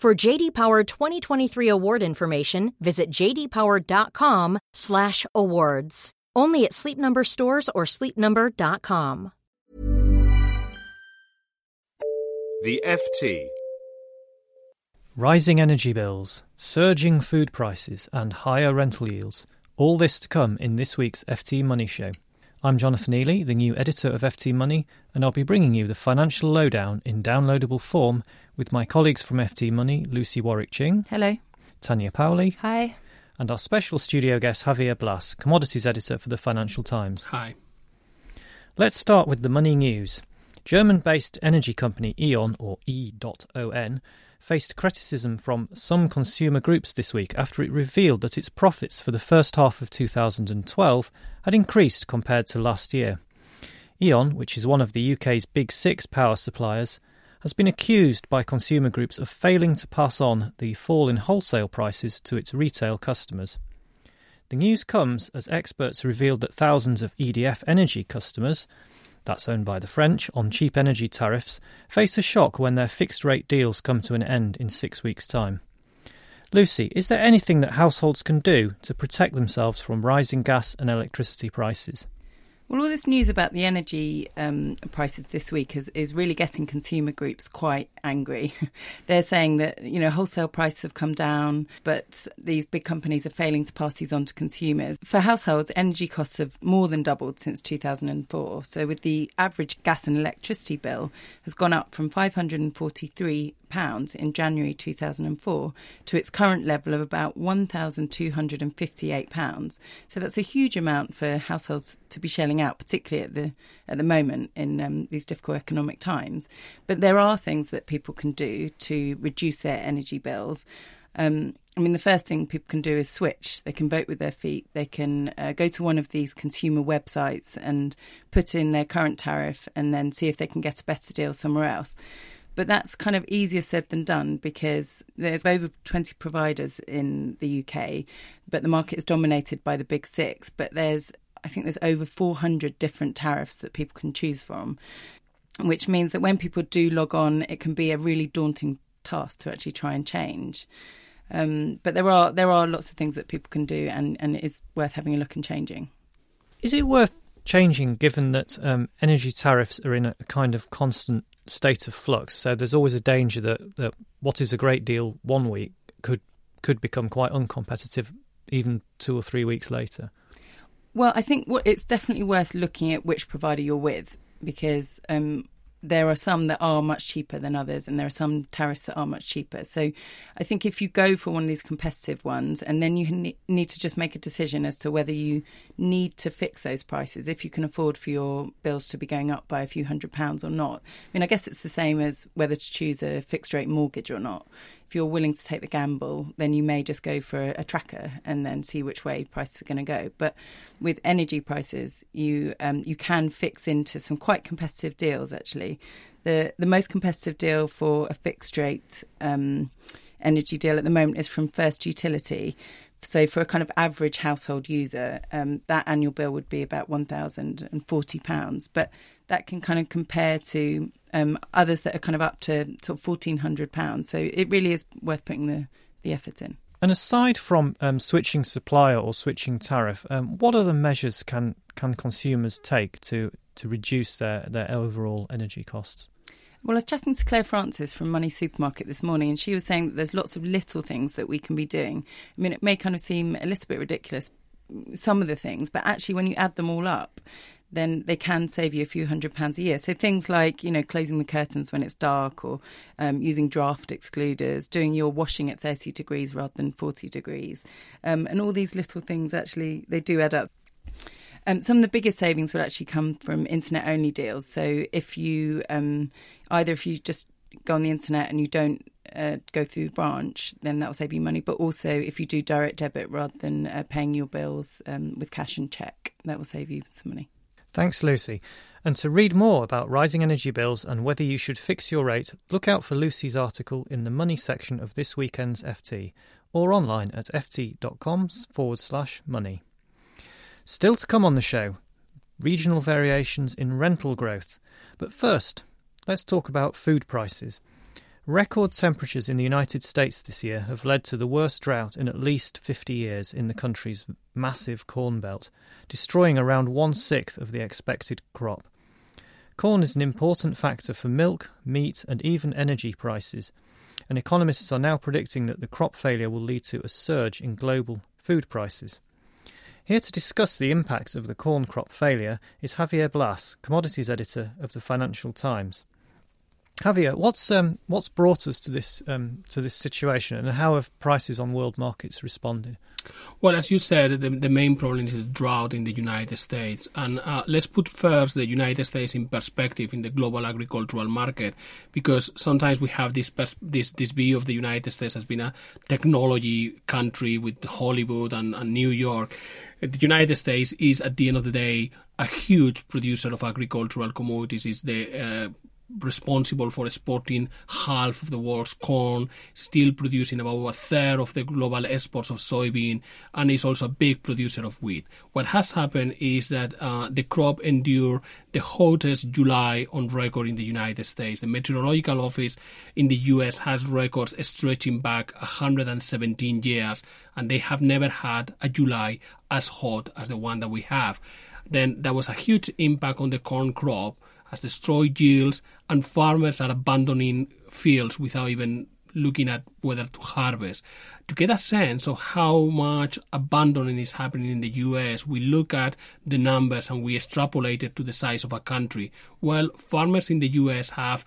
For JD Power 2023 award information, visit jdpower.com/awards. Only at Sleep Number stores or sleepnumber.com. The FT. Rising energy bills, surging food prices, and higher rental yields. All this to come in this week's FT Money Show. I'm Jonathan Eley, the new editor of FT Money, and I'll be bringing you the financial lowdown in downloadable form with my colleagues from FT Money, Lucy Warwick Ching. Hello. Tanya Powley. Hi. And our special studio guest, Javier Blas, commodities editor for the Financial Times. Hi. Let's start with the money news. German based energy company E.ON, or E.ON, faced criticism from some consumer groups this week after it revealed that its profits for the first half of 2012 had increased compared to last year. E.ON, which is one of the UK's big six power suppliers, has been accused by consumer groups of failing to pass on the fall in wholesale prices to its retail customers. The news comes as experts revealed that thousands of EDF Energy customers that's owned by the French, on cheap energy tariffs, face a shock when their fixed rate deals come to an end in six weeks' time. Lucy, is there anything that households can do to protect themselves from rising gas and electricity prices? Well, all this news about the energy um, prices this week is, is really getting consumer groups quite angry. They're saying that, you know, wholesale prices have come down, but these big companies are failing to pass these on to consumers. For households, energy costs have more than doubled since 2004. So, with the average gas and electricity bill has gone up from 543 pounds in January 2004 to its current level of about 1,258 pounds. So that's a huge amount for households to be shelling out, particularly at the at the moment in um, these difficult economic times. But there are things that people can do to reduce their energy bills. Um, I mean, the first thing people can do is switch. They can vote with their feet. They can uh, go to one of these consumer websites and put in their current tariff and then see if they can get a better deal somewhere else. But that's kind of easier said than done because there's over 20 providers in the UK, but the market is dominated by the big six. But there's, I think there's over 400 different tariffs that people can choose from, which means that when people do log on, it can be a really daunting task to actually try and change. Um, but there are there are lots of things that people can do, and, and it is worth having a look and changing. Is it worth changing given that um, energy tariffs are in a kind of constant state of flux. So there's always a danger that, that what is a great deal one week could could become quite uncompetitive even two or three weeks later. Well, I think what, it's definitely worth looking at which provider you're with because um, there are some that are much cheaper than others, and there are some tariffs that are much cheaper. So I think if you go for one of these competitive ones, and then you need to just make a decision as to whether you need to fix those prices, if you can afford for your bills to be going up by a few hundred pounds or not. I mean, I guess it's the same as whether to choose a fixed rate mortgage or not if you're willing to take the gamble, then you may just go for a, a tracker and then see which way prices are going to go. But with energy prices, you um, you can fix into some quite competitive deals. Actually, the the most competitive deal for a fixed rate um, energy deal at the moment is from First Utility. So for a kind of average household user, um, that annual bill would be about one thousand and forty pounds. But that can kind of compare to um, others that are kind of up to sort of fourteen hundred pounds. So it really is worth putting the the effort in. And aside from um, switching supplier or switching tariff, um, what other measures can can consumers take to to reduce their their overall energy costs? Well, I was chatting to Claire Francis from Money Supermarket this morning, and she was saying that there's lots of little things that we can be doing. I mean, it may kind of seem a little bit ridiculous, some of the things, but actually, when you add them all up, then they can save you a few hundred pounds a year. So things like, you know, closing the curtains when it's dark or um, using draft excluders, doing your washing at 30 degrees rather than 40 degrees. Um, and all these little things actually, they do add up. Um, some of the biggest savings would actually come from internet only deals. So if you, um, either if you just go on the internet and you don't uh, go through the branch, then that will save you money. But also, if you do direct debit rather than uh, paying your bills um, with cash and check, that will save you some money. Thanks, Lucy. And to read more about rising energy bills and whether you should fix your rate, look out for Lucy's article in the money section of this weekend's FT or online at ft.com forward slash money. Still to come on the show regional variations in rental growth. But first, let's talk about food prices. Record temperatures in the United States this year have led to the worst drought in at least 50 years in the country's massive corn belt, destroying around one sixth of the expected crop. Corn is an important factor for milk, meat, and even energy prices, and economists are now predicting that the crop failure will lead to a surge in global food prices. Here to discuss the impact of the corn crop failure is Javier Blas, commodities editor of the Financial Times. Javier, what's um, what's brought us to this um, to this situation, and how have prices on world markets responded? Well, as you said, the, the main problem is drought in the United States, and uh, let's put first the United States in perspective in the global agricultural market, because sometimes we have this pers- this this view of the United States as being a technology country with Hollywood and, and New York. The United States is, at the end of the day, a huge producer of agricultural commodities. Is the uh, responsible for exporting half of the world's corn, still producing about a third of the global exports of soybean, and is also a big producer of wheat. What has happened is that uh, the crop endured the hottest July on record in the United States. The Meteorological Office in the US has records stretching back 117 years, and they have never had a July as hot as the one that we have. Then there was a huge impact on the corn crop has destroyed yields, and farmers are abandoning fields without even looking at whether to harvest. To get a sense of how much abandoning is happening in the US, we look at the numbers and we extrapolate it to the size of a country. Well, farmers in the US have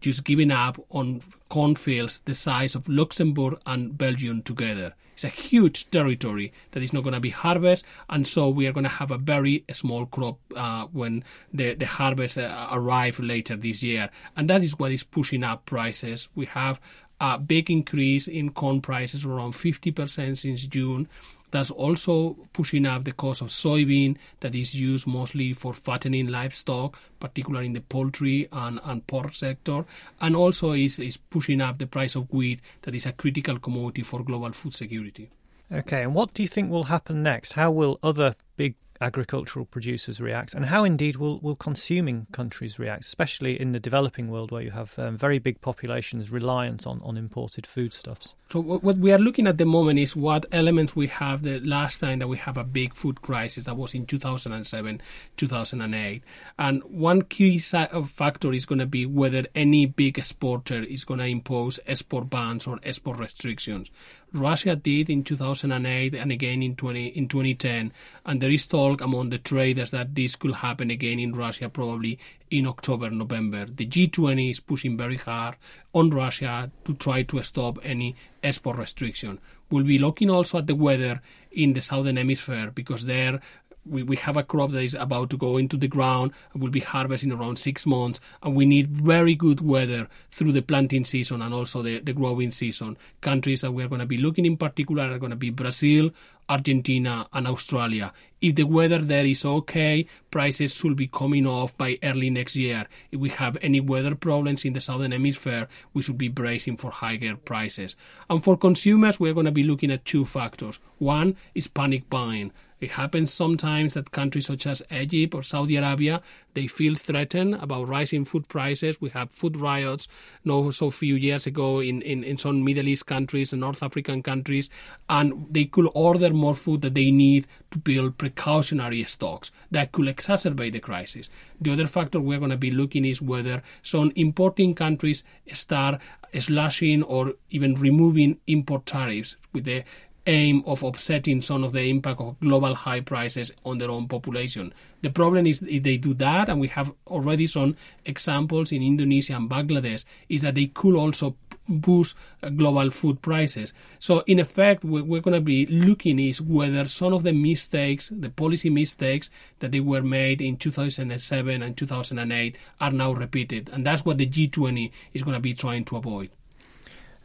just given up on cornfields the size of Luxembourg and Belgium together. It's a huge territory that is not going to be harvested, and so we are going to have a very small crop uh, when the, the harvest uh, arrive later this year. And that is what is pushing up prices. We have a big increase in corn prices around 50% since June that's also pushing up the cost of soybean that is used mostly for fattening livestock, particularly in the poultry and, and pork sector, and also is, is pushing up the price of wheat that is a critical commodity for global food security. Okay, and what do you think will happen next? How will other big agricultural producers react, and how indeed will, will consuming countries react, especially in the developing world where you have um, very big populations reliant on, on imported foodstuffs? So, what we are looking at the moment is what elements we have the last time that we have a big food crisis that was in 2007, 2008. And one key factor is going to be whether any big exporter is going to impose export bans or export restrictions. Russia did in 2008 and again in 20 in 2010, and there is talk among the traders that this could happen again in Russia probably in October November. The G20 is pushing very hard on Russia to try to stop any export restriction. We'll be looking also at the weather in the southern hemisphere because there we, we have a crop that is about to go into the ground and will be harvested in around six months and we need very good weather through the planting season and also the, the growing season. Countries that we are going to be looking in particular are going to be brazil argentina and australia. If the weather there is okay prices should be coming off by early next year. If we have any weather problems in the southern hemisphere we should be bracing for higher prices. And for consumers we're going to be looking at two factors. One is panic buying It happens sometimes that countries such as Egypt or Saudi Arabia they feel threatened about rising food prices. We have food riots no so few years ago in, in, in some Middle East countries and North African countries, and they could order more food that they need to build precautionary stocks that could exacerbate the crisis. The other factor we're going to be looking is whether some importing countries start slashing or even removing import tariffs with the aim of offsetting some of the impact of global high prices on their own population. The problem is if they do that, and we have already some examples in Indonesia and Bangladesh, is that they could also boost uh, global food prices. So in effect, we're going to be looking is whether some of the mistakes, the policy mistakes that they were made in 2007 and 2008 are now repeated. And that's what the G20 is going to be trying to avoid.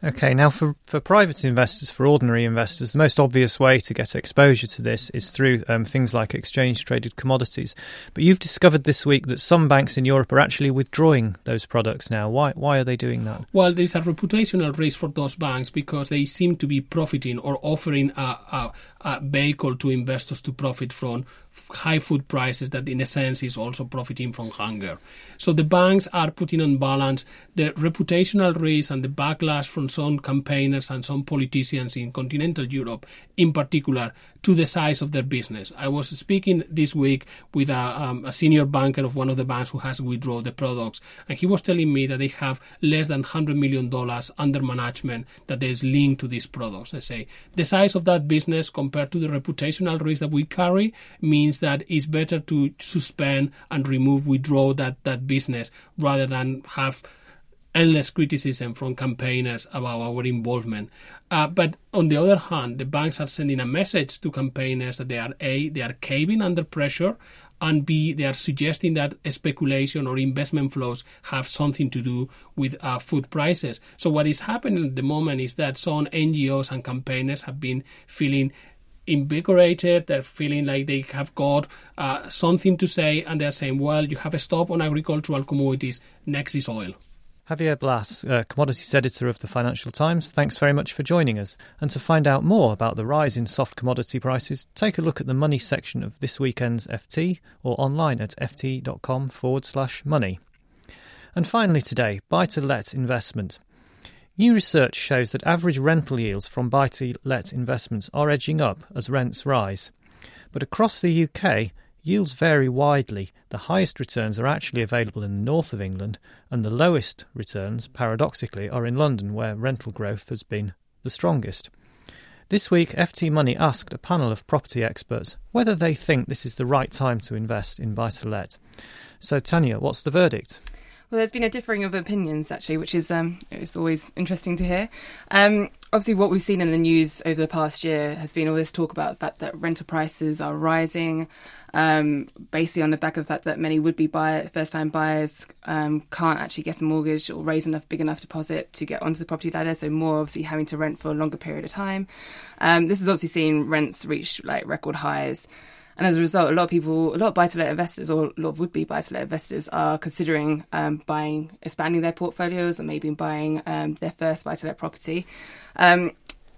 Okay, now for, for private investors, for ordinary investors, the most obvious way to get exposure to this is through um, things like exchange traded commodities. But you've discovered this week that some banks in Europe are actually withdrawing those products now. Why, why are they doing that? Well, there's a reputational risk for those banks because they seem to be profiting or offering a, a, a vehicle to investors to profit from high food prices that in a sense is also profiting from hunger. So the banks are putting on balance the reputational risk and the backlash from some campaigners and some politicians in continental Europe in particular to the size of their business. I was speaking this week with a, um, a senior banker of one of the banks who has withdrawn the products and he was telling me that they have less than 100 million dollars under management that is linked to these products. I say the size of that business compared to the reputational risk that we carry means means that it's better to suspend and remove, withdraw that, that business rather than have endless criticism from campaigners about our involvement. Uh, but on the other hand, the banks are sending a message to campaigners that they are A, they are caving under pressure, and B, they are suggesting that speculation or investment flows have something to do with uh, food prices. So what is happening at the moment is that some NGOs and campaigners have been feeling invigorated, they're feeling like they have got uh, something to say, and they're saying, well, you have a stop on agricultural commodities, next is oil. Javier Blas, uh, commodities editor of the Financial Times, thanks very much for joining us. And to find out more about the rise in soft commodity prices, take a look at the money section of this weekend's FT or online at ft.com forward slash money. And finally today, buy to let investment. New research shows that average rental yields from buy to let investments are edging up as rents rise. But across the UK, yields vary widely. The highest returns are actually available in the north of England, and the lowest returns, paradoxically, are in London, where rental growth has been the strongest. This week, FT Money asked a panel of property experts whether they think this is the right time to invest in buy to let. So, Tanya, what's the verdict? Well, there's been a differing of opinions actually, which is um, it's always interesting to hear. Um, obviously, what we've seen in the news over the past year has been all this talk about the fact that rental prices are rising, um, basically on the back of the fact that many would-be buyer, first-time buyers um, can't actually get a mortgage or raise enough big enough deposit to get onto the property ladder. So more obviously having to rent for a longer period of time. Um, this has obviously seen rents reach like record highs. And as a result, a lot of people, a lot of buy-to-let investors, or a lot of would-be buy-to-let investors, are considering um, buying, expanding their portfolios, or maybe buying um, their first buy-to-let property. Um,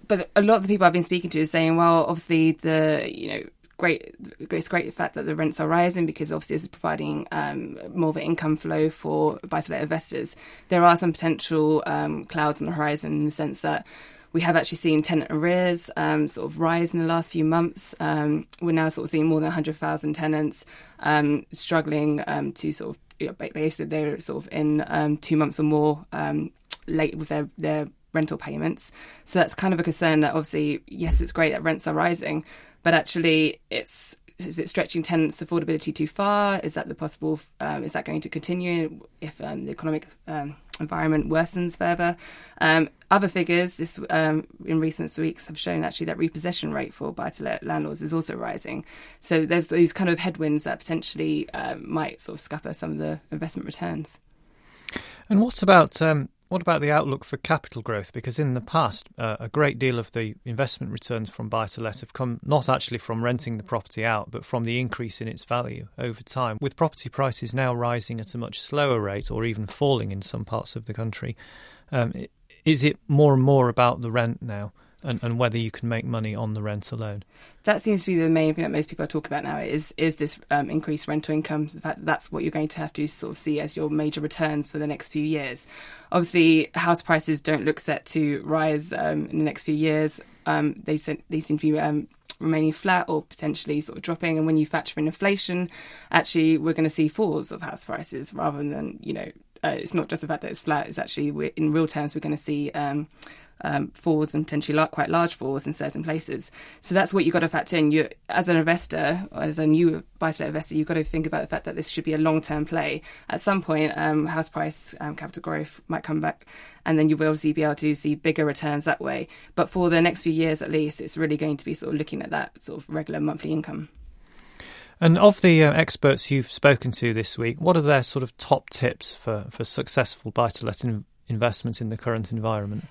but a lot of the people I've been speaking to is saying, well, obviously the you know great it's great the fact that the rents are rising because obviously this is providing um, more of an income flow for buy-to-let investors. There are some potential um, clouds on the horizon in the sense that we have actually seen tenant arrears um, sort of rise in the last few months. Um, we're now sort of seeing more than 100,000 tenants um, struggling um, to sort of, you know, basically they're sort of in um, two months or more um, late with their, their rental payments. So that's kind of a concern that obviously, yes, it's great that rents are rising, but actually it's is it stretching tenants' affordability too far? Is that the possible? Um, is that going to continue if um, the economic um, environment worsens further? Um, other figures this um, in recent weeks have shown actually that repossession rate for buy-to-let landlords is also rising. So there's these kind of headwinds that potentially um, might sort of scupper some of the investment returns. And what about what about the outlook for capital growth? Because in the past, uh, a great deal of the investment returns from buy to let have come not actually from renting the property out, but from the increase in its value over time. With property prices now rising at a much slower rate or even falling in some parts of the country, um, is it more and more about the rent now and, and whether you can make money on the rent alone. That seems to be the main thing that most people are talking about now. Is is this um, increased rental income? The fact that that's what you're going to have to sort of see as your major returns for the next few years. Obviously, house prices don't look set to rise um, in the next few years. Um, they they seem to be um, remaining flat or potentially sort of dropping. And when you factor in inflation, actually, we're going to see falls of house prices rather than you know. Uh, it's not just the fact that it's flat; it's actually in real terms we're going to see um, um, falls and potentially quite large falls in certain places. So that's what you've got to factor in. You, as an investor, as a new buy-to-let investor, you've got to think about the fact that this should be a long-term play. At some point, um, house price um, capital growth might come back, and then you'll obviously be able to see bigger returns that way. But for the next few years, at least, it's really going to be sort of looking at that sort of regular monthly income. And of the uh, experts you've spoken to this week, what are their sort of top tips for, for successful buy-to-let in- investments in the current environment?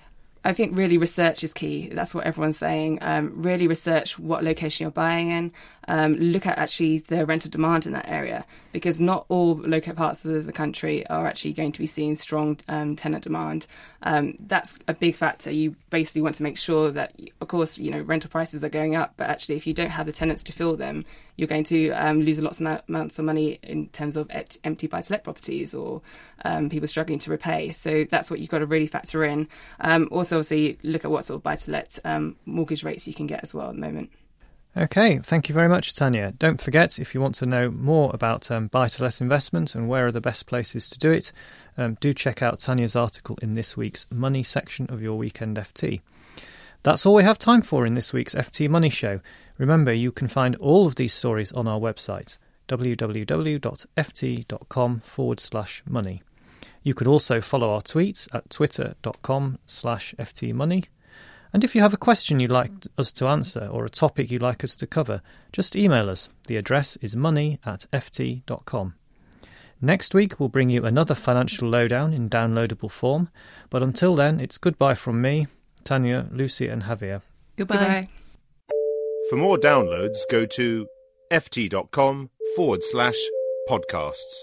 I think really research is key. That's what everyone's saying. Um, really research what location you're buying in. Um, look at actually the rental demand in that area because not all local parts of the country are actually going to be seeing strong um, tenant demand. Um, that's a big factor. You basically want to make sure that, of course, you know rental prices are going up, but actually, if you don't have the tenants to fill them, you're going to um, lose lots of amounts of money in terms of et- empty buy-to-let properties or um, people struggling to repay. So that's what you've got to really factor in. Um, also, obviously, look at what sort of buy-to-let mortgage rates you can get as well at the moment. Okay, thank you very much, Tanya. Don't forget, if you want to know more about um, buy to let investment and where are the best places to do it, um, do check out Tanya's article in this week's Money section of your Weekend FT. That's all we have time for in this week's FT Money Show. Remember, you can find all of these stories on our website, www.ft.com forward slash money. You could also follow our tweets at twitter.com slash ftmoney and if you have a question you'd like us to answer or a topic you'd like us to cover, just email us. The address is money at ft.com. Next week, we'll bring you another financial lowdown in downloadable form. But until then, it's goodbye from me, Tanya, Lucy, and Javier. Goodbye. goodbye. For more downloads, go to ft.com forward slash podcasts.